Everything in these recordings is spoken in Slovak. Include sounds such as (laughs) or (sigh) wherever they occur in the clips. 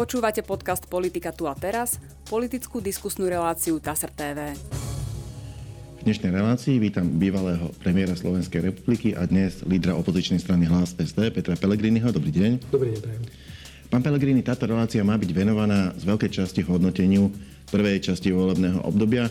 Počúvate podcast Politika tu a teraz, politickú diskusnú reláciu TASR TV. V dnešnej relácii vítam bývalého premiéra Slovenskej republiky a dnes lídra opozičnej strany Hlas SD Petra Pellegriniho. Dobrý deň. Dobrý deň, prajem. Pán Pellegrini, táto relácia má byť venovaná z veľkej časti hodnoteniu prvej časti volebného obdobia,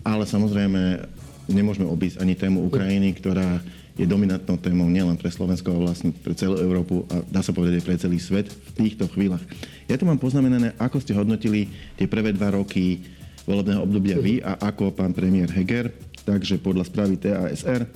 ale samozrejme nemôžeme obísť ani tému Ukrajiny, ktorá je dominantnou témou nielen pre Slovensko, ale vlastne pre celú Európu a dá sa povedať aj pre celý svet v týchto chvíľach. Ja tu mám poznamenané, ako ste hodnotili tie prvé dva roky volebného obdobia vy a ako pán premiér Heger. Takže podľa správy TASR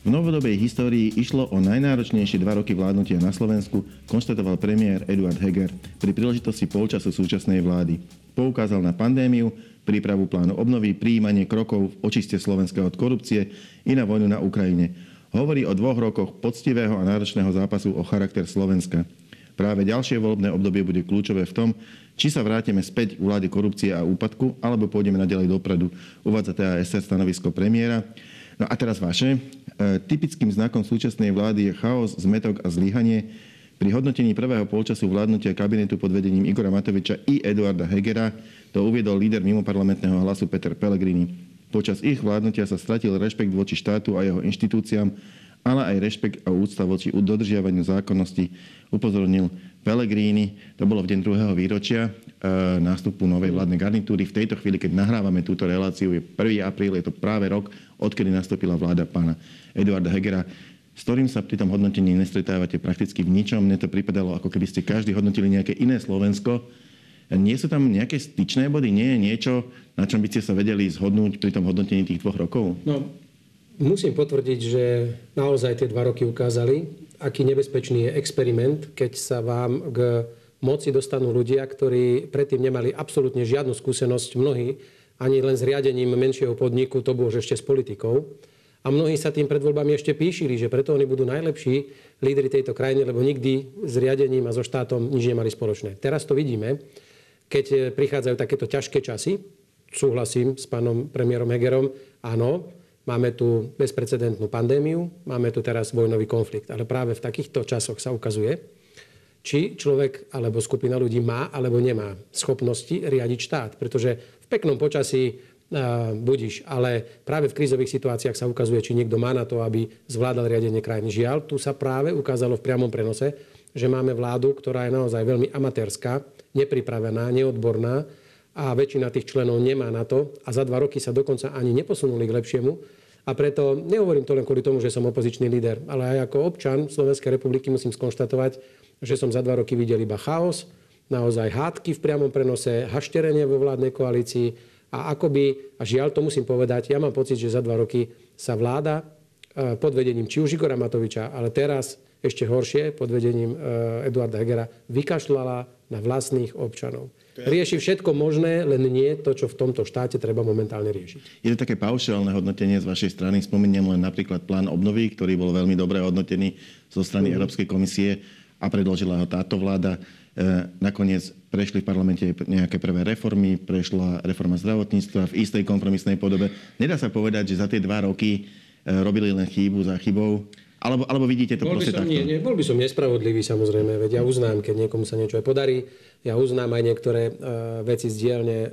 v novodobej histórii išlo o najnáročnejšie dva roky vládnutia na Slovensku, konštatoval premiér Eduard Heger pri príležitosti polčasu súčasnej vlády. Poukázal na pandémiu, prípravu plánu obnovy, príjmanie krokov v očiste Slovenska od korupcie i na vojnu na Ukrajine hovorí o dvoch rokoch poctivého a náročného zápasu o charakter Slovenska. Práve ďalšie volebné obdobie bude kľúčové v tom, či sa vrátime späť k vláde korupcie a úpadku, alebo pôjdeme naďalej dopredu. Uvádza TASR stanovisko premiéra. No a teraz vaše. E, typickým znakom súčasnej vlády je chaos, zmetok a zlyhanie. Pri hodnotení prvého polčasu vládnutia kabinetu pod vedením Igora Matoviča i Eduarda Hegera to uviedol líder mimoparlamentného hlasu Peter Pellegrini. Počas ich vládnutia sa stratil rešpekt voči štátu a jeho inštitúciám, ale aj rešpekt a úcta voči dodržiavaniu zákonnosti, upozornil Pellegrini. To bolo v deň druhého výročia e, nástupu novej vládnej garnitúry. V tejto chvíli, keď nahrávame túto reláciu, je 1. apríl, je to práve rok, odkedy nastúpila vláda pána Eduarda Hegera s ktorým sa pri tom hodnotení nestretávate prakticky v ničom. Mne to pripadalo, ako keby ste každý hodnotili nejaké iné Slovensko, nie sú tam nejaké styčné body? Nie je niečo, na čom by ste sa vedeli zhodnúť pri tom hodnotení tých dvoch rokov? No, musím potvrdiť, že naozaj tie dva roky ukázali, aký nebezpečný je experiment, keď sa vám k moci dostanú ľudia, ktorí predtým nemali absolútne žiadnu skúsenosť, mnohí ani len s riadením menšieho podniku, to bolo ešte s politikou. A mnohí sa tým pred voľbami ešte píšili, že preto oni budú najlepší lídry tejto krajiny, lebo nikdy s riadením a so štátom nič nemali spoločné. Teraz to vidíme keď e, prichádzajú takéto ťažké časy, súhlasím s pánom premiérom Hegerom, áno, máme tu bezprecedentnú pandémiu, máme tu teraz vojnový konflikt. Ale práve v takýchto časoch sa ukazuje, či človek alebo skupina ľudí má alebo nemá schopnosti riadiť štát. Pretože v peknom počasí uh, budíš, ale práve v krízových situáciách sa ukazuje, či niekto má na to, aby zvládal riadenie krajiny. Žiaľ, tu sa práve ukázalo v priamom prenose, že máme vládu, ktorá je naozaj veľmi amatérska, nepripravená, neodborná a väčšina tých členov nemá na to a za dva roky sa dokonca ani neposunuli k lepšiemu. A preto nehovorím to len kvôli tomu, že som opozičný líder, ale aj ako občan Slovenskej republiky musím skonštatovať, že som za dva roky videl iba chaos, naozaj hádky v priamom prenose, hašterenie vo vládnej koalícii a akoby, a žiaľ to musím povedať, ja mám pocit, že za dva roky sa vláda e, pod vedením či už Igora Matoviča, ale teraz ešte horšie pod vedením e, Eduarda Hegera vykašľala na vlastných občanov. Rieši všetko možné, len nie to, čo v tomto štáte treba momentálne riešiť. Je to také paušálne hodnotenie z vašej strany. Spomeniem len napríklad plán obnovy, ktorý bol veľmi dobre hodnotený zo strany mm. Európskej komisie a predložila ho táto vláda. E, nakoniec prešli v parlamente nejaké prvé reformy, prešla reforma zdravotníctva v istej kompromisnej podobe. Nedá sa povedať, že za tie dva roky e, robili len chybu za chybou. Alebo, alebo vidíte to bol proste by som, takto? Nie, nie, bol by som nespravodlivý samozrejme, veď ja uznám, keď niekomu sa niečo aj podarí. Ja uznám aj niektoré uh, veci z dielne uh,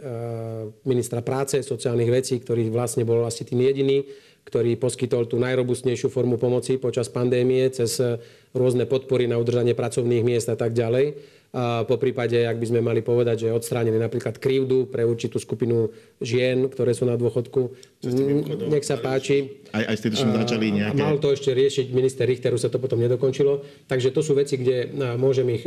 ministra práce, sociálnych vecí, ktorý vlastne bol asi tým jediný, ktorý poskytol tú najrobustnejšiu formu pomoci počas pandémie cez e, rôzne podpory na udržanie pracovných miest a tak ďalej po prípade, ak by sme mali povedať, že odstránili napríklad krivdu pre určitú skupinu žien, ktoré sú na dôchodku. Nech sa páči. Aj, aj ste to začali nejaké... Mal to ešte riešiť minister Richteru, sa to potom nedokončilo. Takže to sú veci, kde môžem ich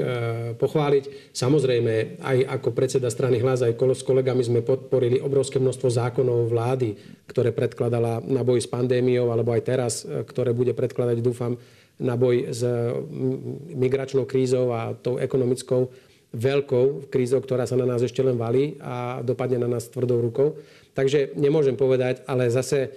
pochváliť. Samozrejme, aj ako predseda strany Hlas, aj s kolegami sme podporili obrovské množstvo zákonov vlády, ktoré predkladala na boj s pandémiou, alebo aj teraz, ktoré bude predkladať, dúfam, na boj s migračnou krízou a tou ekonomickou veľkou krízou, ktorá sa na nás ešte len valí a dopadne na nás tvrdou rukou. Takže nemôžem povedať, ale zase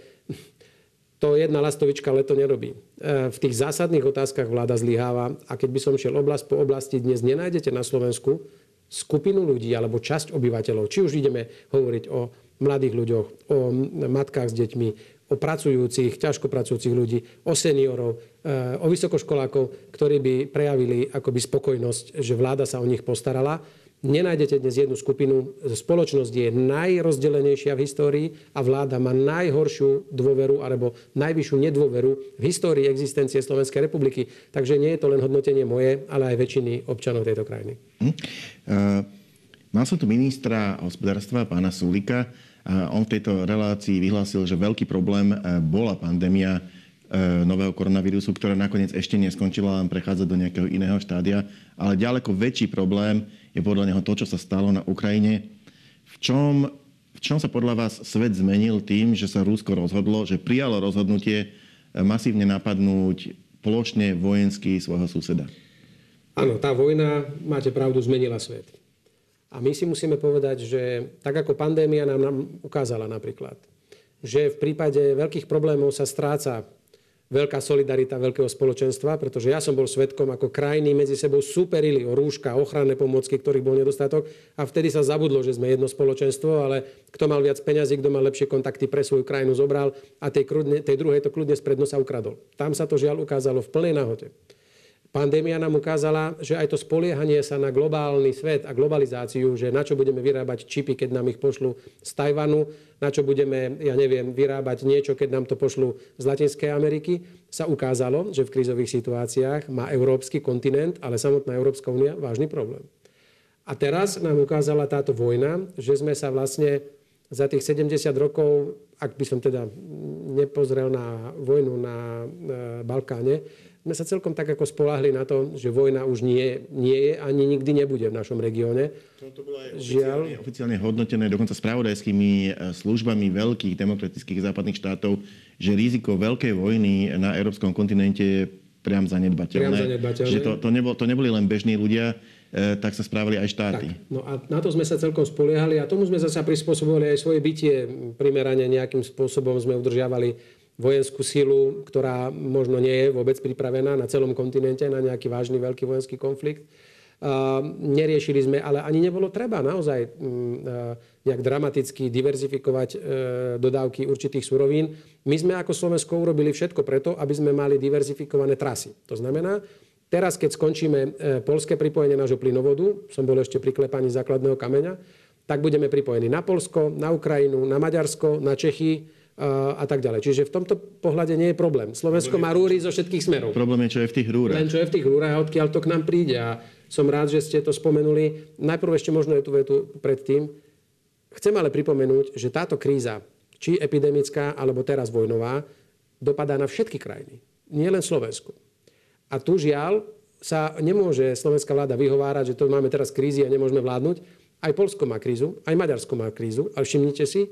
to jedna lastovička leto nerobí. E, v tých zásadných otázkach vláda zlyháva a keď by som šiel oblast po oblasti, dnes nenájdete na Slovensku skupinu ľudí alebo časť obyvateľov, či už ideme hovoriť o mladých ľuďoch, o matkách s deťmi, pracujúcich, ťažko pracujúcich ľudí, o seniorov, eh, o vysokoškolákov, ktorí by prejavili akoby spokojnosť, že vláda sa o nich postarala. Nenájdete dnes jednu skupinu. Spoločnosť je najrozdelenejšia v histórii a vláda má najhoršiu dôveru alebo najvyššiu nedôveru v histórii existencie Slovenskej republiky. Takže nie je to len hodnotenie moje, ale aj väčšiny občanov tejto krajiny. Hm. Uh, mal som tu ministra hospodárstva, pána Sulika. On v tejto relácii vyhlásil, že veľký problém uh, bola pandémia E, nového koronavírusu, ktorá nakoniec ešte neskončila, len prechádza do nejakého iného štádia. Ale ďaleko väčší problém je podľa neho to, čo sa stalo na Ukrajine. V čom, v čom sa podľa vás svet zmenil tým, že sa Rusko rozhodlo, že prijalo rozhodnutie e, masívne napadnúť plošne vojensky svojho suseda? Áno, tá vojna, máte pravdu, zmenila svet. A my si musíme povedať, že tak ako pandémia nám, ukázala napríklad, že v prípade veľkých problémov sa stráca veľká solidarita veľkého spoločenstva, pretože ja som bol svetkom, ako krajiny medzi sebou superili o rúška, ochranné pomôcky, ktorých bol nedostatok a vtedy sa zabudlo, že sme jedno spoločenstvo, ale kto mal viac peňazí, kto mal lepšie kontakty pre svoju krajinu zobral a tej, krudne, tej druhej to kľudne spred nosa ukradol. Tam sa to žiaľ ukázalo v plnej nahote. Pandémia nám ukázala, že aj to spoliehanie sa na globálny svet a globalizáciu, že na čo budeme vyrábať čipy, keď nám ich pošlu z Tajvanu, na čo budeme, ja neviem, vyrábať niečo, keď nám to pošlu z Latinskej Ameriky, sa ukázalo, že v krízových situáciách má európsky kontinent, ale samotná Európska únia vážny problém. A teraz nám ukázala táto vojna, že sme sa vlastne za tých 70 rokov, ak by som teda nepozrel na vojnu na Balkáne, sme sa celkom tak ako spolahli na to, že vojna už nie, nie je ani nikdy nebude v našom regióne. To, to bolo aj oficiálne, Žiaľ, oficiálne hodnotené dokonca spravodajskými e, službami veľkých demokratických západných štátov, že riziko veľkej vojny na európskom kontinente je priam zanedbateľné. Priam zanedbateľné. Že to, to, nebol, to neboli len bežní ľudia, e, tak sa správali aj štáty. Tak, no a na to sme sa celkom spoliehali a tomu sme zase prispôsobovali aj svoje bytie. Primerane nejakým spôsobom sme udržiavali vojenskú silu, ktorá možno nie je vôbec pripravená na celom kontinente na nejaký vážny veľký vojenský konflikt. Neriešili sme, ale ani nebolo treba naozaj mm, nejak dramaticky diverzifikovať e, dodávky určitých surovín. My sme ako Slovensko urobili všetko preto, aby sme mali diverzifikované trasy. To znamená, teraz keď skončíme e, polské pripojenie nášho plynovodu, som bol ešte pri klepaní základného kameňa, tak budeme pripojení na Polsko, na Ukrajinu, na Maďarsko, na Čechy, a tak ďalej. Čiže v tomto pohľade nie je problém. Slovensko má rúry zo všetkých smerov. Problém je, čo je v tých rúrach. Len čo je v tých rúrach a odkiaľ to k nám príde. A som rád, že ste to spomenuli. Najprv ešte možno je tu vetu predtým. Chcem ale pripomenúť, že táto kríza, či epidemická, alebo teraz vojnová, dopadá na všetky krajiny. Nie len Slovensku. A tu žiaľ sa nemôže slovenská vláda vyhovárať, že to máme teraz krízy a nemôžeme vládnuť. Aj Polsko má krízu, aj Maďarsko má krízu, ale všimnite si,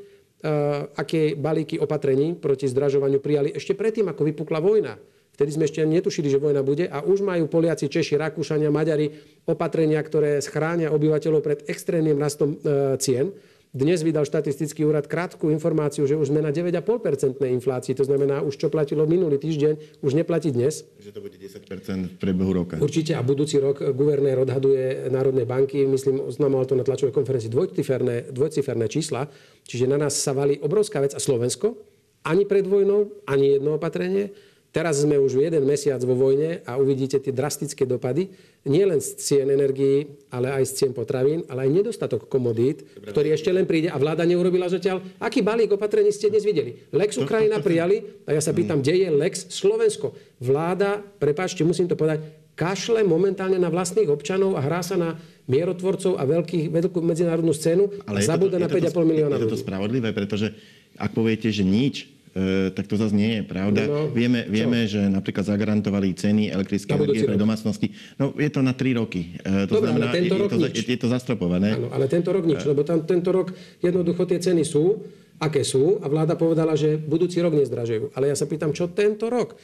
aké balíky opatrení proti zdražovaniu prijali ešte predtým, ako vypukla vojna. Vtedy sme ešte netušili, že vojna bude a už majú Poliaci, Češi, Rakúšania, Maďari opatrenia, ktoré schránia obyvateľov pred extrémnym rastom eh, cien. Dnes vydal štatistický úrad krátku informáciu, že už sme na 9,5% inflácii. To znamená, už čo platilo minulý týždeň, už neplatí dnes. Že to bude 10% v priebehu roka. Určite a budúci rok guvernér odhaduje Národnej banky, myslím, oznamoval to na tlačovej konferencii, dvojciferné, dvojciferné čísla. Čiže na nás sa valí obrovská vec. A Slovensko? Ani pred vojnou, ani jedno opatrenie Teraz sme už jeden mesiac vo vojne a uvidíte tie drastické dopady, nie len z cien energií, ale aj z cien potravín, ale aj nedostatok komodít, ktorý ešte len príde a vláda neurobila zatiaľ. Aký balík opatrení ste dnes videli? Lex Ukrajina (laughs) prijali a ja sa pýtam, kde je Lex Slovensko? Vláda, prepáčte, musím to povedať, kašle momentálne na vlastných občanov a hrá sa na mierotvorcov a veľkých, veľkú medzinárodnú scénu ale a zabúda na 5,5 milióna ľudí. Je to spravodlivé, pretože ak poviete, že nič, tak to zase nie je pravda. No, vieme, vieme že napríklad zagarantovali ceny elektrické energie pre domácnosti. No je to na 3 roky. E, to Dobre, znamená, tento je, rok je, to, nič. je to zastropované. Áno, ale tento rok nič, lebo tam tento rok jednoducho tie ceny sú, aké sú a vláda povedala, že budúci rok nezdražujú. Ale ja sa pýtam, čo tento rok?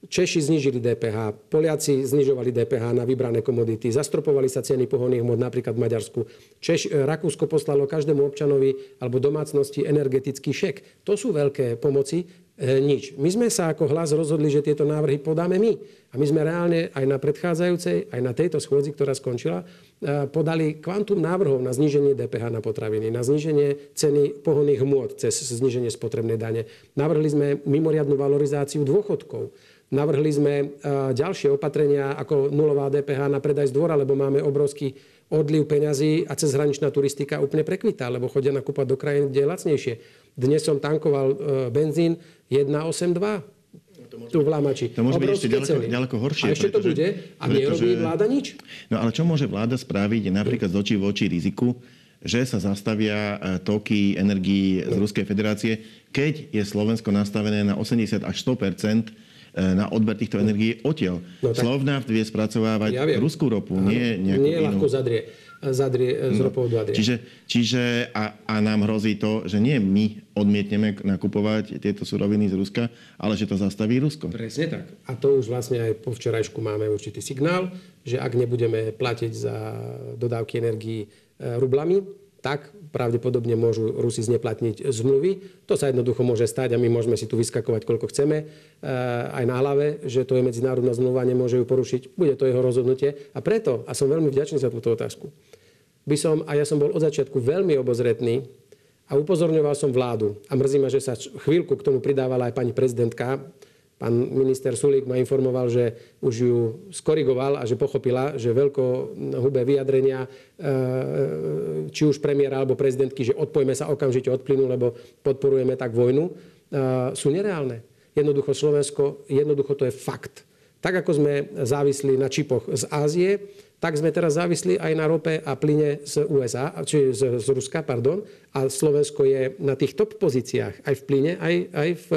Češi znižili DPH, Poliaci znižovali DPH na vybrané komodity, zastropovali sa ceny pohonných hmot napríklad v Maďarsku. Češ, e, Rakúsko poslalo každému občanovi alebo domácnosti energetický šek. To sú veľké pomoci, e, nič. My sme sa ako hlas rozhodli, že tieto návrhy podáme my. A my sme reálne aj na predchádzajúcej, aj na tejto schôdzi, ktorá skončila, e, podali kvantum návrhov na zníženie DPH na potraviny, na zníženie ceny pohonných hmôt cez zníženie spotrebnej dane. Navrhli sme mimoriadnu valorizáciu dôchodkov Navrhli sme e, ďalšie opatrenia ako nulová DPH na predaj z dvora, lebo máme obrovský odliv peňazí a cezhraničná turistika úplne prekvitá, lebo chodia nakúpať do krajín, kde je lacnejšie. Dnes som tankoval e, benzín 1,82 tu v Lamači. To môže byť ešte ďaleko, ďaleko horšie. A ešte pretože, to bude a nerobí vláda nič? No ale čo môže vláda spraviť napríklad z očí voči riziku, že sa zastavia e, toky energií z Ruskej federácie, keď je Slovensko nastavené na 80 až 100 E, na odber týchto energií odtiaľ. No, tak... Slovnaft vie spracovávať ja ruskú ropu, ano. nie nejakú Nie ľahko zadrie, zadrie z no. ropou do Adrie. Čiže, čiže a, a nám hrozí to, že nie my odmietneme nakupovať tieto suroviny z Ruska, ale že to zastaví Rusko. Presne tak. A to už vlastne aj po včerajšku máme určitý signál, že ak nebudeme platiť za dodávky energií e, rublami, tak pravdepodobne môžu Rusi zneplatniť zmluvy. To sa jednoducho môže stať a my môžeme si tu vyskakovať, koľko chceme eh, aj na hlave, že to je medzinárodná zmluva, nemôže ju porušiť. Bude to jeho rozhodnutie. A preto, a som veľmi vďačný za túto otázku, by som, a ja som bol od začiatku veľmi obozretný a upozorňoval som vládu. A mrzí ma, že sa chvíľku k tomu pridávala aj pani prezidentka, Pán minister Sulík ma informoval, že už ju skorigoval a že pochopila, že veľko hubé vyjadrenia, e, či už premiéra alebo prezidentky, že odpojme sa okamžite od plynu, lebo podporujeme tak vojnu, e, sú nereálne. Jednoducho Slovensko, jednoducho to je fakt. Tak ako sme závisli na čipoch z Ázie, tak sme teraz závisli aj na rope a plyne z USA, či z, z Ruska, pardon. A Slovensko je na tých top pozíciách aj v plyne, aj, aj v,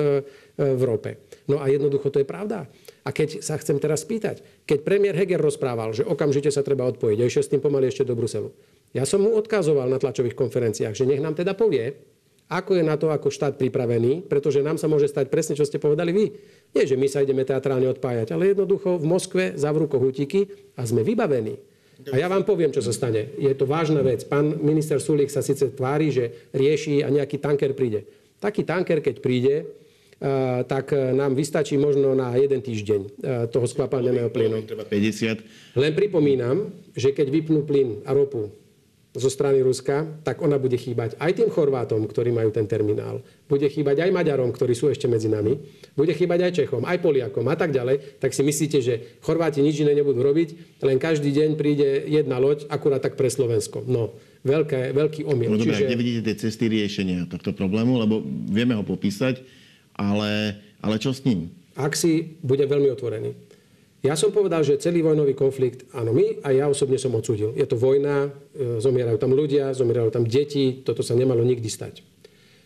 v rope. No a jednoducho to je pravda. A keď sa chcem teraz spýtať, keď premiér Heger rozprával, že okamžite sa treba odpojiť, a išiel s tým pomaly ešte do Bruselu. Ja som mu odkazoval na tlačových konferenciách, že nech nám teda povie, ako je na to ako štát pripravený, pretože nám sa môže stať presne, čo ste povedali vy. Nie, že my sa ideme teatrálne odpájať, ale jednoducho v Moskve zavrú kohútiky a sme vybavení. A ja vám poviem, čo sa stane. Je to vážna vec. Pán minister Sulík sa síce tvári, že rieši a nejaký tanker príde. Taký tanker, keď príde, tak eh, nám vystačí možno na jeden týždeň eh, toho skvapalneného plynu. Len pripomínam, že keď vypnú plyn a ropu zo strany Ruska, tak ona bude chýbať aj tým Chorvátom, ktorí majú ten terminál. Bude chýbať aj Maďarom, ktorí sú ešte medzi nami. Bude chýbať aj Čechom, aj Poliakom a tak ďalej. Tak si myslíte, že Chorváti nič iné nebudú robiť, len každý deň príde jedna loď, akurát tak pre Slovensko. No, veľké, veľký omyl. No dobre, Čiže... kde vidíte tie cesty riešenia tohto problému, lebo vieme ho popísať, ale, ale čo s ním? Ak si bude veľmi otvorený. Ja som povedal, že celý vojnový konflikt, áno, my a ja osobne som odsudil. Je to vojna, e, zomierajú tam ľudia, zomierajú tam deti, toto sa nemalo nikdy stať.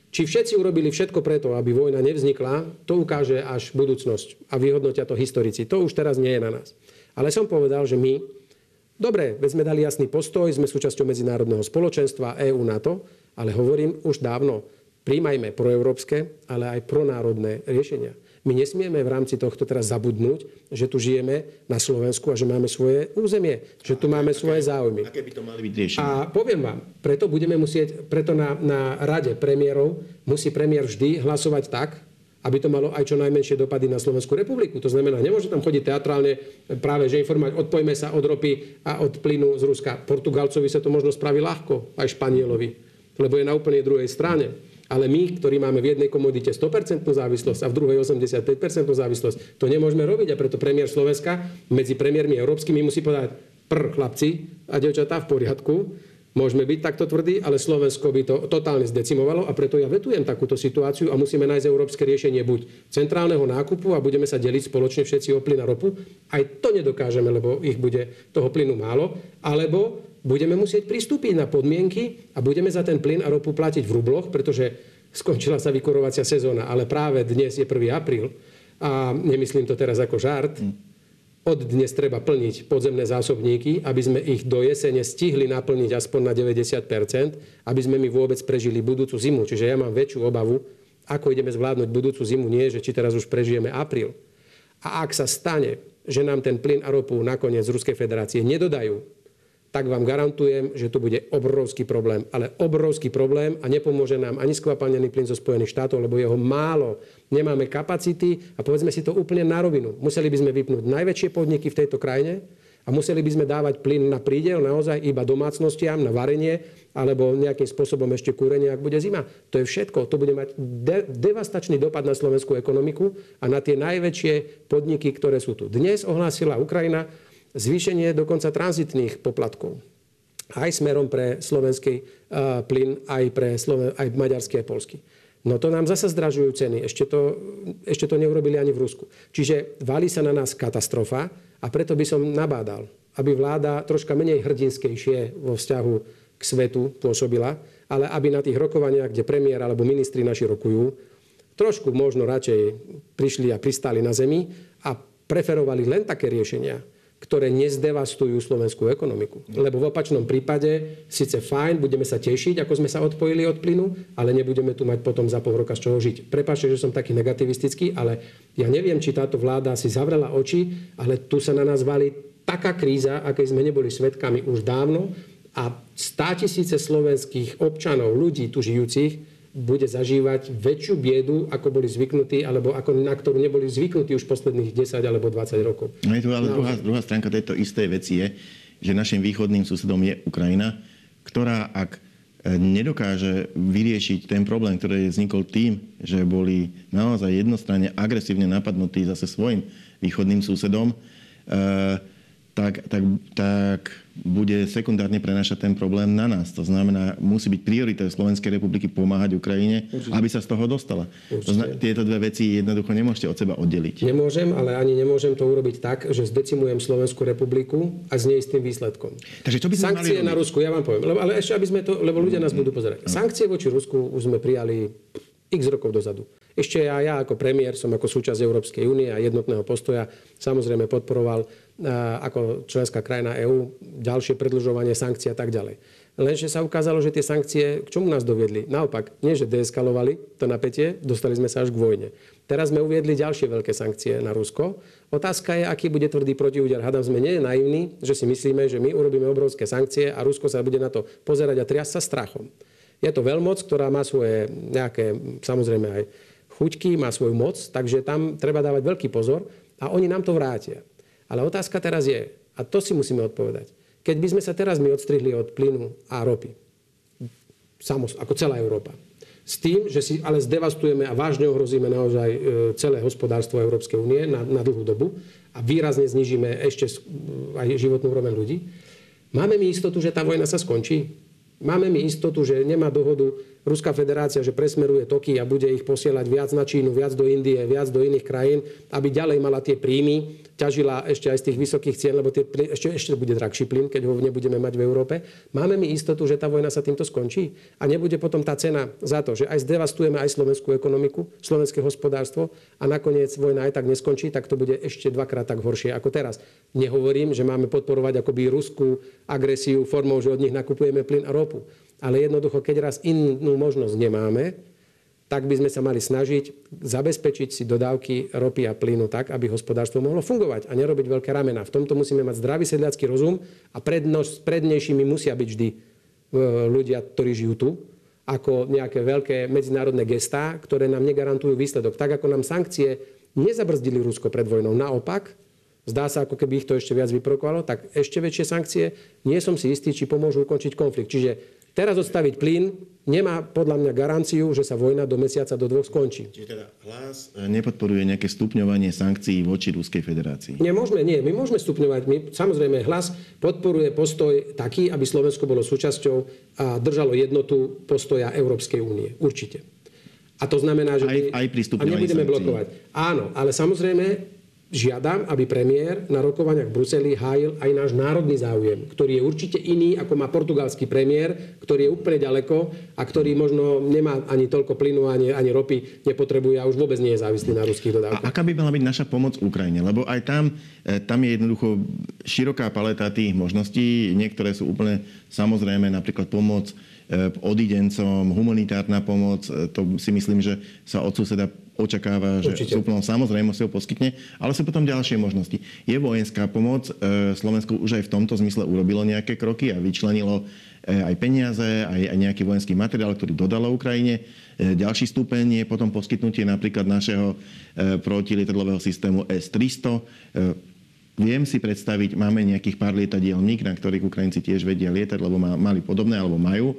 Či všetci urobili všetko preto, aby vojna nevznikla, to ukáže až budúcnosť a vyhodnotia to historici. To už teraz nie je na nás. Ale som povedal, že my, dobre, veď sme dali jasný postoj, sme súčasťou medzinárodného spoločenstva EU, NATO, ale hovorím už dávno, príjmajme proeurópske, ale aj pronárodné riešenia. My nesmieme v rámci tohto teraz zabudnúť, že tu žijeme na Slovensku a že máme svoje územie, že tu máme svoje záujmy. Aké by to mali byť riešenia? A poviem vám, preto budeme musieť, preto na, na rade premiérov musí premiér vždy hlasovať tak, aby to malo aj čo najmenšie dopady na Slovenskú republiku. To znamená, nemôže tam chodiť teatrálne práve, že informovať, odpojme sa od ropy a od plynu z Ruska. Portugalcovi sa to možno spraví ľahko, aj Španielovi, lebo je na úplne druhej strane. Ale my, ktorí máme v jednej komodite 100% závislosť a v druhej 85% závislosť, to nemôžeme robiť a preto premiér Slovenska medzi premiérmi európskymi musí povedať pr, chlapci a devčatá v poriadku, môžeme byť takto tvrdí, ale Slovensko by to totálne zdecimovalo a preto ja vetujem takúto situáciu a musíme nájsť európske riešenie buď centrálneho nákupu a budeme sa deliť spoločne všetci o plyn a ropu. Aj to nedokážeme, lebo ich bude toho plynu málo. Alebo budeme musieť pristúpiť na podmienky a budeme za ten plyn a ropu platiť v rubloch, pretože skončila sa vykorovacia sezóna, ale práve dnes je 1. apríl a nemyslím to teraz ako žart. Od dnes treba plniť podzemné zásobníky, aby sme ich do jesene stihli naplniť aspoň na 90% aby sme my vôbec prežili budúcu zimu. Čiže ja mám väčšiu obavu, ako ideme zvládnuť budúcu zimu, nie, že či teraz už prežijeme apríl. A ak sa stane, že nám ten plyn a ropu nakoniec z Ruskej federácie nedodajú, tak vám garantujem, že to bude obrovský problém. Ale obrovský problém a nepomôže nám ani skvapalnený plyn zo Spojených štátov, lebo jeho málo. Nemáme kapacity a povedzme si to úplne na rovinu. Museli by sme vypnúť najväčšie podniky v tejto krajine A museli by sme dávať plyn na prídel naozaj iba domácnostiam, na varenie, alebo nejakým spôsobom ešte kúrenie, ak bude zima. To je všetko. To bude mať de- devastačný dopad na slovenskú ekonomiku a na tie najväčšie podniky, ktoré sú tu. Dnes ohlásila Ukrajina zvýšenie dokonca tranzitných poplatkov. Aj smerom pre slovenský uh, plyn, aj pre Sloven- aj maďarský, aj polský. No to nám zasa zdražujú ceny. Ešte to, ešte to neurobili ani v Rusku. Čiže valí sa na nás katastrofa a preto by som nabádal, aby vláda troška menej hrdinskejšie vo vzťahu k svetu pôsobila, ale aby na tých rokovaniach, kde premiér alebo ministri naši rokujú, trošku možno radšej prišli a pristali na zemi a preferovali len také riešenia, ktoré nezdevastujú slovenskú ekonomiku. Lebo v opačnom prípade síce fajn, budeme sa tešiť, ako sme sa odpojili od plynu, ale nebudeme tu mať potom za pol roka z čoho žiť. Prepačte, že som taký negativistický, ale ja neviem, či táto vláda si zavrela oči, ale tu sa na nás valí taká kríza, akej sme neboli svetkami už dávno a 100 tisíce slovenských občanov, ľudí tu žijúcich, bude zažívať väčšiu biedu, ako boli zvyknutí, alebo ako, na ktorú neboli zvyknutí už posledných 10 alebo 20 rokov. No je tu ale druhá, druhá stránka tejto istej veci je, že našim východným susedom je Ukrajina, ktorá ak e, nedokáže vyriešiť ten problém, ktorý vznikol tým, že boli naozaj jednostranne agresívne napadnutí zase svojim východným susedom, e, tak, tak, tak bude sekundárne prenašať ten problém na nás. To znamená, musí byť prioritou Slovenskej republiky pomáhať Ukrajine, Určite. aby sa z toho dostala. To znamená, tieto dve veci jednoducho nemôžete od seba oddeliť. Nemôžem, ale ani nemôžem to urobiť tak, že zdecimujem Slovenskú republiku a s neistým výsledkom. Takže čo by sme Sankcie na Rusku, ja vám poviem, lebo, ale ešte aby sme to, lebo ľudia nás budú pozerať. Sankcie voči Rusku už sme prijali x rokov dozadu. Ešte ja, ja ako premiér som ako súčasť Európskej únie a jednotného postoja samozrejme podporoval ako členská krajina EÚ ďalšie predlžovanie sankcií a tak ďalej. Lenže sa ukázalo, že tie sankcie k čomu nás doviedli? Naopak, nie že deeskalovali to napätie, dostali sme sa až k vojne. Teraz sme uviedli ďalšie veľké sankcie na Rusko. Otázka je, aký bude tvrdý protiúder. Hadam sme nie naivní, že si myslíme, že my urobíme obrovské sankcie a Rusko sa bude na to pozerať a triasť sa strachom. Je to veľmoc, ktorá má svoje nejaké, samozrejme aj chuťky, má svoju moc, takže tam treba dávať veľký pozor a oni nám to vrátia. Ale otázka teraz je, a to si musíme odpovedať, keď by sme sa teraz my odstrihli od plynu a ropy, samos, ako celá Európa, s tým, že si ale zdevastujeme a vážne ohrozíme naozaj e, celé hospodárstvo Európskej únie na, na dlhú dobu a výrazne znižíme ešte aj životnú úroveň ľudí, máme mi istotu, že tá vojna sa skončí? Máme mi istotu, že nemá dohodu Ruská federácia, že presmeruje toky a bude ich posielať viac na Čínu, viac do Indie, viac do iných krajín, aby ďalej mala tie príjmy, ťažila ešte aj z tých vysokých cien, lebo tie, ešte, ešte bude drahší plyn, keď ho nebudeme mať v Európe. Máme mi istotu, že tá vojna sa týmto skončí a nebude potom tá cena za to, že aj zdevastujeme aj slovenskú ekonomiku, slovenské hospodárstvo a nakoniec vojna aj tak neskončí, tak to bude ešte dvakrát tak horšie ako teraz. Nehovorím, že máme podporovať akoby ruskú agresiu formou, že od nich nakupujeme plyn a ropu ale jednoducho, keď raz inú možnosť nemáme, tak by sme sa mali snažiť zabezpečiť si dodávky ropy a plynu tak, aby hospodárstvo mohlo fungovať a nerobiť veľké ramena. V tomto musíme mať zdravý sedliacký rozum a prednož, prednejšími musia byť vždy e, ľudia, ktorí žijú tu, ako nejaké veľké medzinárodné gestá, ktoré nám negarantujú výsledok. Tak ako nám sankcie nezabrzdili Rusko pred vojnou. Naopak, zdá sa, ako keby ich to ešte viac vyprokovalo, tak ešte väčšie sankcie. Nie som si istý, či pomôžu ukončiť konflikt. Čiže Teraz odstaviť plyn nemá podľa mňa garanciu, že sa vojna do mesiaca do dvoch skončí. Čiže teda hlas e, nepodporuje nejaké stupňovanie sankcií voči Ruskej federácii? Nemôžeme, nie. My môžeme stupňovať. My, samozrejme, hlas podporuje postoj taký, aby Slovensko bolo súčasťou a držalo jednotu postoja Európskej únie. Určite. A to znamená, že... Aj, my, aj pri a nebudeme sankcií. blokovať. Áno, ale samozrejme žiadam, aby premiér na rokovaniach v Bruseli hájil aj náš národný záujem, ktorý je určite iný, ako má portugalský premiér, ktorý je úplne ďaleko a ktorý možno nemá ani toľko plynu, ani, ani ropy nepotrebuje a už vôbec nie je závislý na ruských dodávkach. A aká by mala byť naša pomoc Ukrajine? Lebo aj tam, e, tam je jednoducho široká paleta tých možností. Niektoré sú úplne samozrejme, napríklad pomoc odidencom, humanitárna pomoc. E, to si myslím, že sa od suseda očakáva, že Určite. súplnou samozrejmosťou poskytne, ale sú potom ďalšie možnosti. Je vojenská pomoc, e, Slovensko už aj v tomto zmysle urobilo nejaké kroky a vyčlenilo aj peniaze, aj, aj nejaký vojenský materiál, ktorý dodalo Ukrajine. Ďalší stupeň je potom poskytnutie napríklad našeho protilietadlového systému S-300 Viem si predstaviť, máme nejakých pár lietadiel MIG, na ktorých Ukrajinci tiež vedia lietať, lebo mali podobné, alebo majú.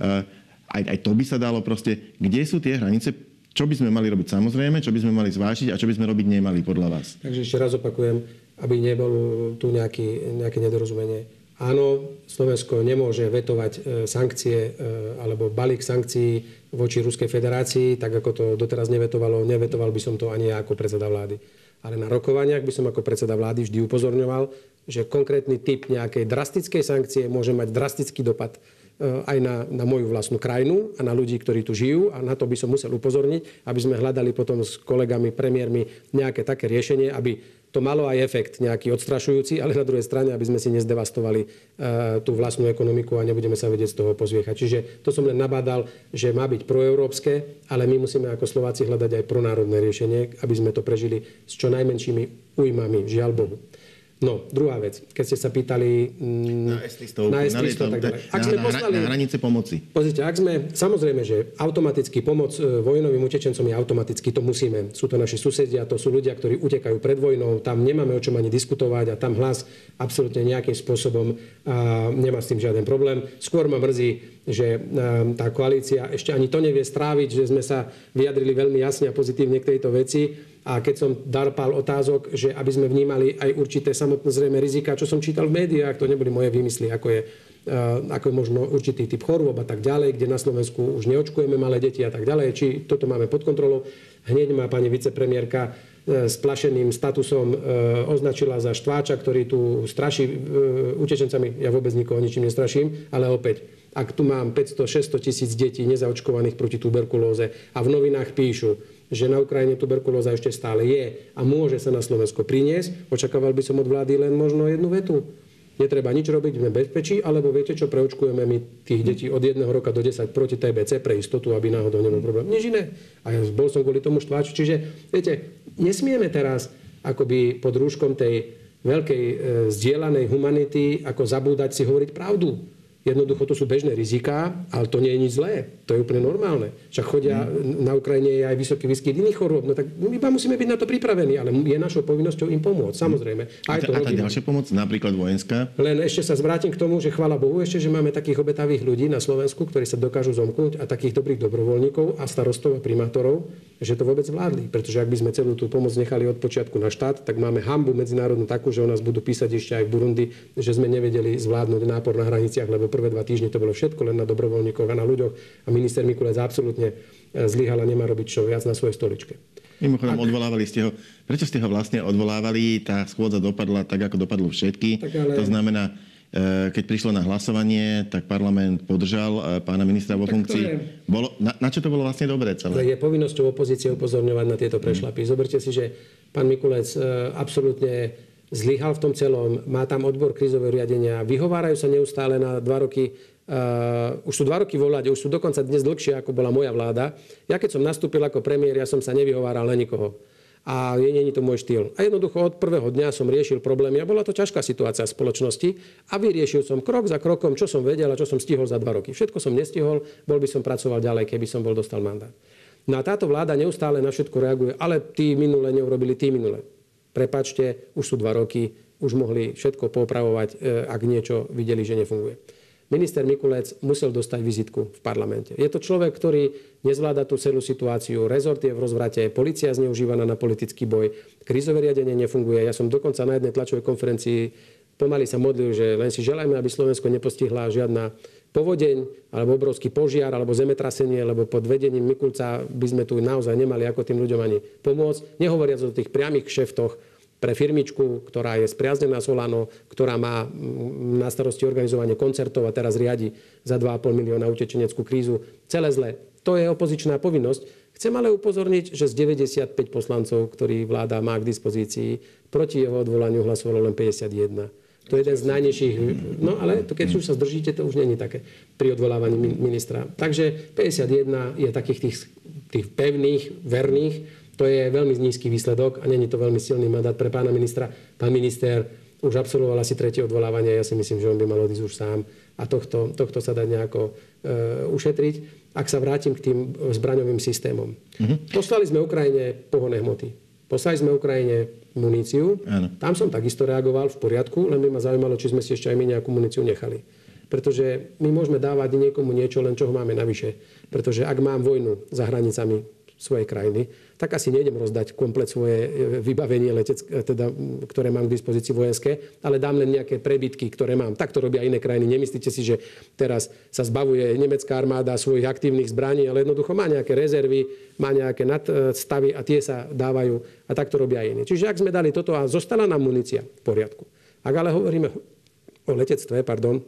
Aj, aj to by sa dalo proste. Kde sú tie hranice? Čo by sme mali robiť samozrejme, čo by sme mali zvážiť a čo by sme robiť nemali podľa vás? Takže ešte raz opakujem, aby nebol tu nejaký, nejaké nedorozumenie Áno, Slovensko nemôže vetovať e, sankcie e, alebo balík sankcií voči Ruskej federácii, tak ako to doteraz nevetovalo. Nevetoval by som to ani ja ako predseda vlády. Ale na rokovaniach by som ako predseda vlády vždy upozorňoval, že konkrétny typ nejakej drastickej sankcie môže mať drastický dopad aj na, na moju vlastnú krajinu a na ľudí, ktorí tu žijú a na to by som musel upozorniť, aby sme hľadali potom s kolegami, premiérmi nejaké také riešenie, aby to malo aj efekt nejaký odstrašujúci, ale na druhej strane, aby sme si nezdevastovali uh, tú vlastnú ekonomiku a nebudeme sa vedieť z toho pozviechať. Čiže to som len nabádal, že má byť proeurópske, ale my musíme ako Slováci hľadať aj pronárodné riešenie, aby sme to prežili s čo najmenšími újmami, žiaľ Bohu. No, druhá vec. Keď ste sa pýtali mm, na S-listovku, na, S-listo, tak ďalej. Ak na, sme poslali, na hranice pomoci. Pozrite, ak sme, samozrejme, že automaticky pomoc e, vojnovým utečencom je automaticky, to musíme. Sú to naši susedia, to sú ľudia, ktorí utekajú pred vojnou, tam nemáme o čom ani diskutovať a tam hlas absolútne nejakým spôsobom a nemá s tým žiaden problém. Skôr ma mrzí, že e, tá koalícia ešte ani to nevie stráviť, že sme sa vyjadrili veľmi jasne a pozitívne k tejto veci a keď som darpal otázok, že aby sme vnímali aj určité samozrejme rizika, čo som čítal v médiách, to neboli moje výmysly, ako je, uh, ako je možno určitý typ chorôb a tak ďalej, kde na Slovensku už neočkujeme malé deti a tak ďalej, či toto máme pod kontrolou. Hneď má pani vicepremiérka uh, s plašeným statusom uh, označila za štváča, ktorý tu straší utečencami. Ja vôbec nikoho ničím nestraším, ale opäť, ak tu mám 500-600 tisíc detí nezaočkovaných proti tuberkulóze a v novinách píšu, že na Ukrajine tuberkulóza ešte stále je a môže sa na Slovensko priniesť, očakával by som od vlády len možno jednu vetu. Netreba nič robiť, sme bezpečí, alebo viete čo, preočkujeme my tých detí od jedného roka do 10 proti TBC pre istotu, aby náhodou nebol problém. Nič iné. A ja bol som kvôli tomu štváč. Čiže, viete, nesmieme teraz akoby pod rúškom tej veľkej e, zdieľanej humanity ako zabúdať si hovoriť pravdu. Jednoducho to sú bežné riziká, ale to nie je nič zlé. To je úplne normálne. Však chodia, mm. na Ukrajine je aj vysoký výskyt iných chorôb. No tak my iba musíme byť na to pripravení, ale je našou povinnosťou im pomôcť, samozrejme. Aj a, to a tá ďalšia pomoc, napríklad vojenská? Len ešte sa zvrátim k tomu, že chvála Bohu ešte, že máme takých obetavých ľudí na Slovensku, ktorí sa dokážu zomknúť a takých dobrých dobrovoľníkov a starostov a primátorov, že to vôbec vládli. Pretože ak by sme celú tú pomoc nechali od počiatku na štát, tak máme hambu medzinárodnú takú, že o nás budú písať ešte aj v Burundi, že sme nevedeli zvládnuť nápor na hraniciach, lebo prvé dva týždne to bolo všetko len na dobrovoľníkoch a na ľuďoch a minister Mikulec absolútne e, zlyhala, nemá robiť čo viac na svojej stoličke. Mimochodom, Ak... odvolávali ste ho. Prečo ste ho vlastne odvolávali? Tá schôdza dopadla tak, ako dopadlo všetky. Ale... To znamená, Eh, keď prišlo na hlasovanie, tak parlament podržal eh, pána ministra vo funkcii. Je... Bolo, na, na čo to bolo vlastne dobré celé? Je povinnosťou opozície upozorňovať na tieto prešlapy. Mm. Zoberte si, že pán Mikulec absolútne zlyhal v tom celom, má tam odbor krízového riadenia, vyhovárajú sa neustále na dva roky Uh, už sú dva roky vo vláde, už sú dokonca dnes dlhšie, ako bola moja vláda. Ja keď som nastúpil ako premiér, ja som sa nevyhováral na nikoho a je, nie je to môj štýl. A jednoducho od prvého dňa som riešil problémy a bola to ťažká situácia v spoločnosti a vyriešil som krok za krokom, čo som vedel a čo som stihol za dva roky. Všetko som nestihol, bol by som pracoval ďalej, keby som bol dostal mandát. No a táto vláda neustále na všetko reaguje, ale tí minule neurobili tí minule. Prepačte, už sú dva roky, už mohli všetko popravovať, e, ak niečo videli, že nefunguje minister Mikulec musel dostať vizitku v parlamente. Je to človek, ktorý nezvláda tú celú situáciu. Rezort je v rozvrate, policia zneužívaná na politický boj, krízové riadenie nefunguje. Ja som dokonca na jednej tlačovej konferencii pomaly sa modlil, že len si želajme, aby Slovensko nepostihla žiadna povodeň, alebo obrovský požiar, alebo zemetrasenie, lebo pod vedením Mikulca by sme tu naozaj nemali ako tým ľuďom ani pomôcť. Nehovoriac o tých priamých kšeftoch, pre firmičku, ktorá je spriaznená Solano, ktorá má na starosti organizovanie koncertov a teraz riadi za 2,5 milióna utečeneckú krízu. Celé zle. To je opozičná povinnosť. Chcem ale upozorniť, že z 95 poslancov, ktorí vláda má k dispozícii, proti jeho odvolaniu hlasovalo len 51. To je jeden z najnižších. No ale to, keď už sa zdržíte, to už není také pri odvolávaní ministra. Takže 51 je takých tých, tých pevných, verných to je veľmi nízky výsledok a není to veľmi silný mandát pre pána ministra. Pán minister už absolvoval asi tretie odvolávanie, ja si myslím, že on by mal odísť už sám a tohto, tohto sa dá nejako e, ušetriť. Ak sa vrátim k tým zbraňovým systémom. Mm-hmm. Poslali sme Ukrajine pohonné hmoty. Poslali sme Ukrajine muníciu. Áno. Tam som takisto reagoval v poriadku, len by ma zaujímalo, či sme si ešte aj my nejakú muníciu nechali. Pretože my môžeme dávať niekomu niečo, len čo ho máme navyše. Pretože ak mám vojnu za hranicami svojej krajiny, tak asi nejdem rozdať komplet svoje e, vybavenie, letec, e, teda, ktoré mám k dispozícii vojenské, ale dám len nejaké prebytky, ktoré mám. Tak to robia iné krajiny. Nemyslíte si, že teraz sa zbavuje nemecká armáda svojich aktívnych zbraní, ale jednoducho má nejaké rezervy, má nejaké nadstavy a tie sa dávajú a tak to robia iní. Čiže ak sme dali toto a zostala nám munícia, v poriadku. Ak ale hovoríme o letectve, pardon,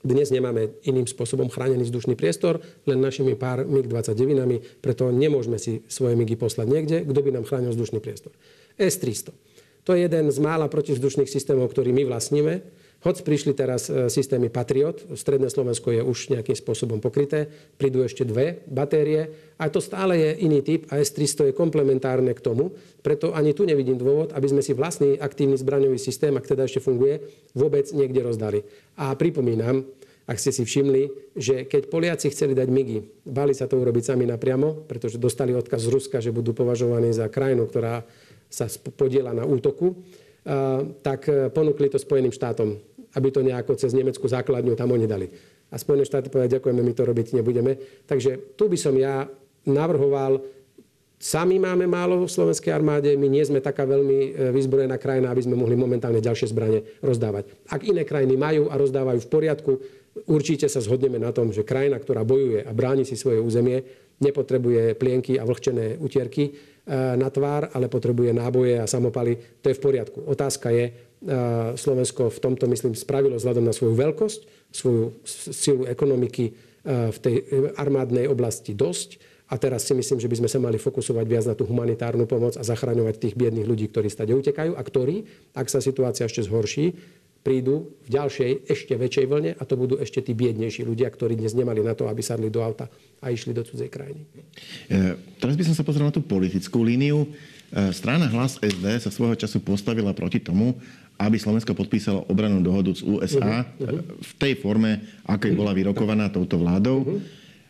dnes nemáme iným spôsobom chránený vzdušný priestor, len našimi pár MiG-29, preto nemôžeme si svoje MiGy poslať niekde, kto by nám chránil vzdušný priestor. S-300. To je jeden z mála protivzdušných systémov, ktorý my vlastníme. Hoď prišli teraz e, systémy Patriot, stredné Slovensko je už nejakým spôsobom pokryté, prídu ešte dve batérie, a to stále je iný typ a S-300 je komplementárne k tomu, preto ani tu nevidím dôvod, aby sme si vlastný aktívny zbraňový systém, ak teda ešte funguje, vôbec niekde rozdali. A pripomínam, ak ste si všimli, že keď Poliaci chceli dať MIGI, bali sa to urobiť sami napriamo, pretože dostali odkaz z Ruska, že budú považovaní za krajinu, ktorá sa podiela na útoku, tak e, ponúkli to Spojeným štátom aby to nejako cez nemeckú základňu tam oni dali. A Spojené štáty povedali, ďakujeme, my to robiť nebudeme. Takže tu by som ja navrhoval, Sami máme málo v slovenskej armáde, my nie sme taká veľmi e, vyzbrojená krajina, aby sme mohli momentálne ďalšie zbranie rozdávať. Ak iné krajiny majú a rozdávajú v poriadku, určite sa zhodneme na tom, že krajina, ktorá bojuje a bráni si svoje územie, nepotrebuje plienky a vlhčené utierky e, na tvár, ale potrebuje náboje a samopaly. To je v poriadku. Otázka je, Slovensko v tomto, myslím, spravilo vzhľadom na svoju veľkosť, svoju silu ekonomiky v tej armádnej oblasti dosť. A teraz si myslím, že by sme sa mali fokusovať viac na tú humanitárnu pomoc a zachraňovať tých biedných ľudí, ktorí stade utekajú a ktorí, ak sa situácia ešte zhorší, prídu v ďalšej, ešte väčšej vlne a to budú ešte tí biednejší ľudia, ktorí dnes nemali na to, aby sadli do auta a išli do cudzej krajiny. E, teraz by som sa pozrel na tú politickú líniu. E, strana Hlas SD sa svojho času postavila proti tomu, aby Slovensko podpísalo obranú dohodu z USA uh-huh, uh-huh. v tej forme, akej bola vyrokovaná touto vládou. Uh-huh.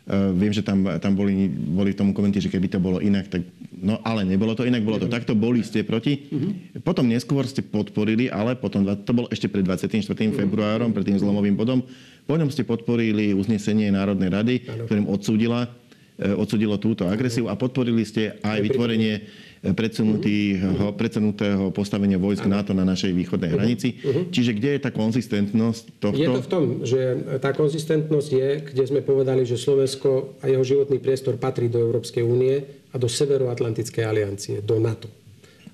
Uh, viem, že tam, tam boli, boli v tom komenty, že keby to bolo inak, tak... No ale nebolo to inak, bolo to takto, boli ste proti. Uh-huh. Potom neskôr ste podporili, ale potom, to bolo ešte pred 24. Uh-huh. februárom, pred tým zlomovým bodom, po ňom ste podporili uznesenie Národnej rady, uh-huh. ktorým odsúdila, uh, odsúdilo túto agresiu a podporili ste aj vytvorenie predsunutého, predsunutého postavenia vojsk NATO na našej východnej hranici. Čiže kde je tá konzistentnosť tohto? Je to v tom, že tá konzistentnosť je, kde sme povedali, že Slovensko a jeho životný priestor patrí do Európskej únie a do Severoatlantickej aliancie, do NATO.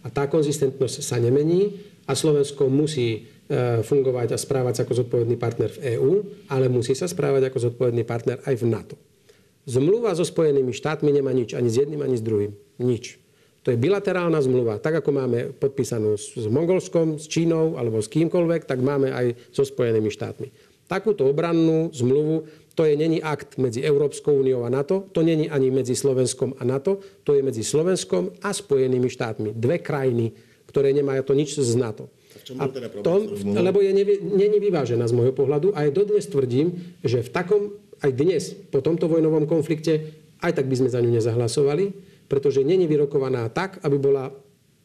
A tá konzistentnosť sa nemení a Slovensko musí e, fungovať a správať sa ako zodpovedný partner v EÚ, ale musí sa správať ako zodpovedný partner aj v NATO. Zmluva so Spojenými štátmi nemá nič ani s jedným, ani s druhým. Nič. To je bilaterálna zmluva. Tak ako máme podpísanú s Mongolskom, s Čínou alebo s kýmkoľvek, tak máme aj so Spojenými štátmi. Takúto obrannú zmluvu, to je není akt medzi Európskou úniou a NATO, to není ani medzi Slovenskom a NATO, to je medzi Slovenskom a Spojenými štátmi. Dve krajiny, ktoré nemajú to nič z NATO. A teda tom, lebo je není vyvážená z môjho pohľadu a aj dodnes tvrdím, že v takom, aj dnes, po tomto vojnovom konflikte, aj tak by sme za ňu nezahlasovali, pretože není vyrokovaná tak, aby bola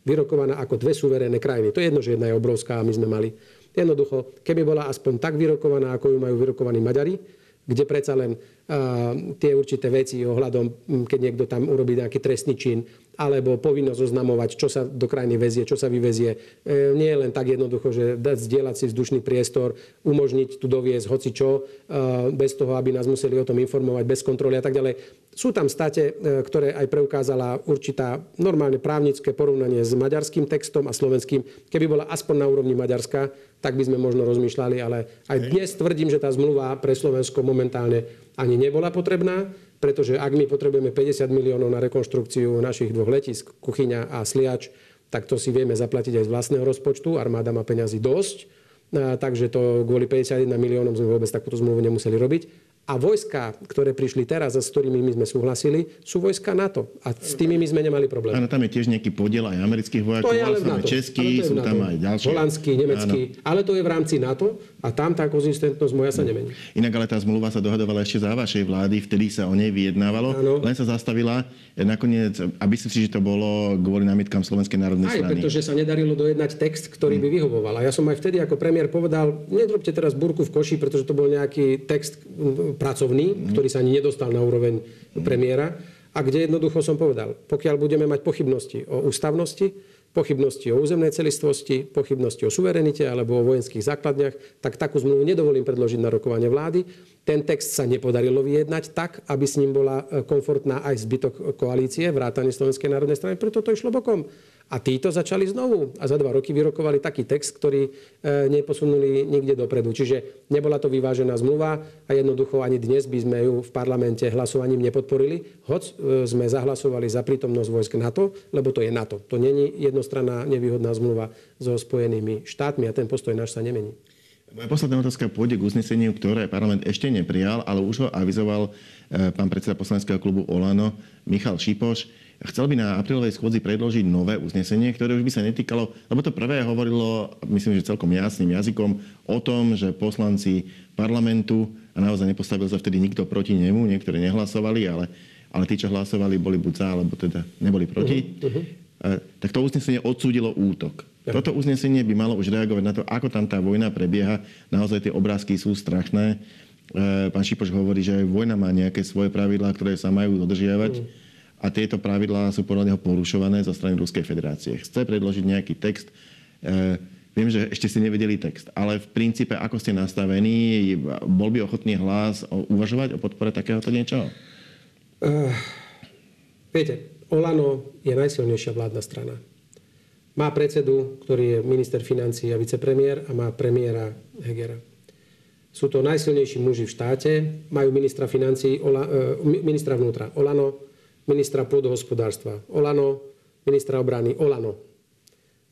vyrokovaná ako dve suverénne krajiny. To je jedno, že jedna je obrovská a my sme mali. Jednoducho, keby bola aspoň tak vyrokovaná, ako ju majú vyrokovaní Maďari, kde predsa len uh, tie určité veci ohľadom, keď niekto tam urobí nejaký trestný čin, alebo povinnosť oznamovať, čo sa do krajiny vezie, čo sa vyvezie. E, nie je len tak jednoducho, že dať zdieľať si vzdušný priestor, umožniť tu doviezť hoci čo, e, bez toho, aby nás museli o tom informovať, bez kontroly a tak ďalej. Sú tam state, e, ktoré aj preukázala určitá normálne právnické porovnanie s maďarským textom a slovenským. Keby bola aspoň na úrovni Maďarska, tak by sme možno rozmýšľali, ale aj dnes tvrdím, že tá zmluva pre Slovensko momentálne ani nebola potrebná pretože ak my potrebujeme 50 miliónov na rekonštrukciu našich dvoch letisk, Kuchyňa a Sliač, tak to si vieme zaplatiť aj z vlastného rozpočtu. Armáda má peňazí dosť, takže to kvôli 51 miliónom sme vôbec takúto zmluvu nemuseli robiť. A vojska, ktoré prišli teraz a s ktorými my sme súhlasili, sú vojska NATO. A s tými my sme nemali problém. Áno, tam je tiež nejaký podiel aj amerických vojakov, To je ale v NATO. Ale sú NATO. tam aj ďalšie. Holandský, nemecký. Ale to je v rámci NATO a tam tá konzistentnosť moja sa nemení. Inak ale tá zmluva sa dohadovala ešte za vašej vlády, vtedy sa o nej vyjednávalo, Áno. len sa zastavila. E, Nakoniec, a myslím si, že to bolo kvôli námietkam Slovenskej národnej Aj strany. pretože sa nedarilo dojednať text, ktorý by vyhovoval. A ja som aj vtedy ako premiér povedal, nedrobte teraz burku v koši, pretože to bol nejaký text mm, pracovný, ktorý sa ani nedostal na úroveň premiéra. A kde jednoducho som povedal, pokiaľ budeme mať pochybnosti o ústavnosti, pochybnosti o územnej celistvosti, pochybnosti o suverenite alebo o vojenských základniach, tak takú zmluvu nedovolím predložiť na rokovanie vlády. Ten text sa nepodarilo vyjednať tak, aby s ním bola e, komfortná aj zbytok koalície, vrátane Slovenskej národnej strany, preto to išlo bokom. A títo začali znovu a za dva roky vyrokovali taký text, ktorý e, neposunuli nikde dopredu. Čiže nebola to vyvážená zmluva a jednoducho ani dnes by sme ju v parlamente hlasovaním nepodporili, hoď e, sme zahlasovali za prítomnosť vojsk NATO, lebo to je NATO. To není jednostranná nevýhodná zmluva so Spojenými štátmi a ten postoj náš sa nemení. Moja posledná otázka pôjde k uzneseniu, ktoré parlament ešte neprijal, ale už ho avizoval e, pán predseda poslaneckého klubu Olano Michal Šipoš. Chcel by na aprílovej schôdzi predložiť nové uznesenie, ktoré už by sa netýkalo, lebo to prvé hovorilo, myslím, že celkom jasným jazykom, o tom, že poslanci parlamentu, a naozaj nepostavil sa vtedy nikto proti nemu, niektorí nehlasovali, ale, ale tí, čo hlasovali, boli buď za, alebo teda neboli proti, uh-huh. tak to uznesenie odsúdilo útok. Toto uznesenie by malo už reagovať na to, ako tam tá vojna prebieha. Naozaj tie obrázky sú strašné. E, Pán Šipoš hovorí, že vojna má nejaké svoje pravidlá, ktoré sa majú dodržiavať. A tieto pravidlá sú podľa neho porušované zo strany Ruskej federácie. Chce predložiť nejaký text. E, Viem, že ešte ste nevedeli text, ale v princípe, ako ste nastavení, bol by ochotný hlas uvažovať o podpore takéhoto niečoho? Viete, Olano je najsilnejšia vládna strana. Má predsedu, ktorý je minister financí a vicepremiér a má premiéra Hegera. Sú to najsilnejší muži v štáte, majú ministra financí, Ola, e, mi- ministra vnútra Olano, ministra pôdohospodárstva Olano, ministra obrany Olano.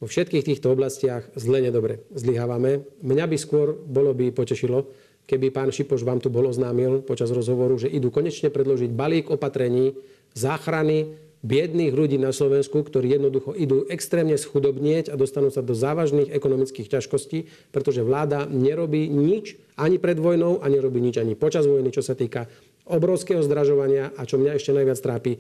Vo všetkých týchto oblastiach zle nedobre zlyhávame. Mňa by skôr bolo by potešilo, keby pán Šipoš vám tu bol oznámil počas rozhovoru, že idú konečne predložiť balík opatrení záchrany biedných ľudí na Slovensku, ktorí jednoducho idú extrémne schudobnieť a dostanú sa do závažných ekonomických ťažkostí, pretože vláda nerobí nič ani pred vojnou a nerobí nič ani počas vojny, čo sa týka obrovského zdražovania a čo mňa ešte najviac trápi, e,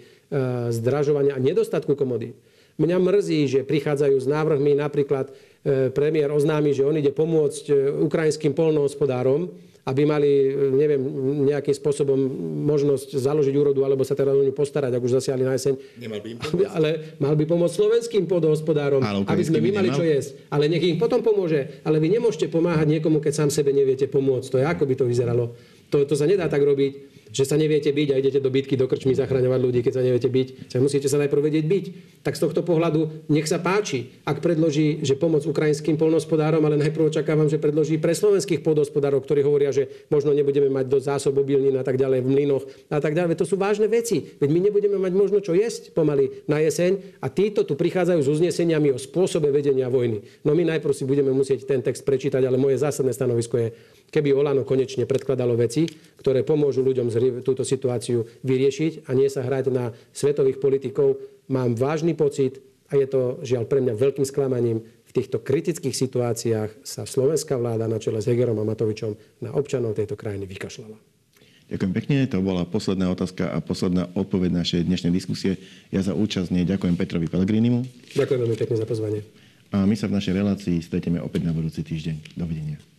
zdražovania a nedostatku komodít. Mňa mrzí, že prichádzajú s návrhmi, napríklad e, premiér oznámi, že on ide pomôcť e, ukrajinským polnohospodárom, aby mali, neviem, nejakým spôsobom možnosť založiť úrodu alebo sa teda o ňu postarať, ak už zasiahli na jeseň. Nemal by im Ale mal by pomôcť slovenským pôdohospodárom, Ale aby sme my mali nemal? čo jesť. Ale nech im potom pomôže. Ale vy nemôžete pomáhať niekomu, keď sám sebe neviete pomôcť. To je ako by to vyzeralo. To, to sa nedá tak robiť, že sa neviete byť a idete do bitky, do krčmy zachraňovať ľudí, keď sa neviete byť. Tak musíte sa najprv vedieť byť. Tak z tohto pohľadu nech sa páči, ak predloží, že pomoc ukrajinským polnospodárom, ale najprv očakávam, že predloží pre slovenských polnospodárov, ktorí hovoria, že možno nebudeme mať do zásob obilnín a tak ďalej v mlynoch a tak ďalej. To sú vážne veci. Veď my nebudeme mať možno čo jesť pomaly na jeseň a títo tu prichádzajú s uzneseniami o spôsobe vedenia vojny. No my najprv si budeme musieť ten text prečítať, ale moje zásadné stanovisko je, keby Olano konečne predkladalo veci, ktoré pomôžu ľuďom túto situáciu vyriešiť a nie sa hrať na svetových politikov, mám vážny pocit a je to žiaľ pre mňa veľkým sklamaním. V týchto kritických situáciách sa slovenská vláda na čele s Hegerom a Matovičom na občanov tejto krajiny vykašľala. Ďakujem pekne, to bola posledná otázka a posledná odpoveď našej dnešnej diskusie. Ja za účasť nej ďakujem Petrovi Pellegrinimu Ďakujem veľmi pekne za pozvanie. a my sa v našej relácii stretneme opäť na budúci týždeň. Dovidenia.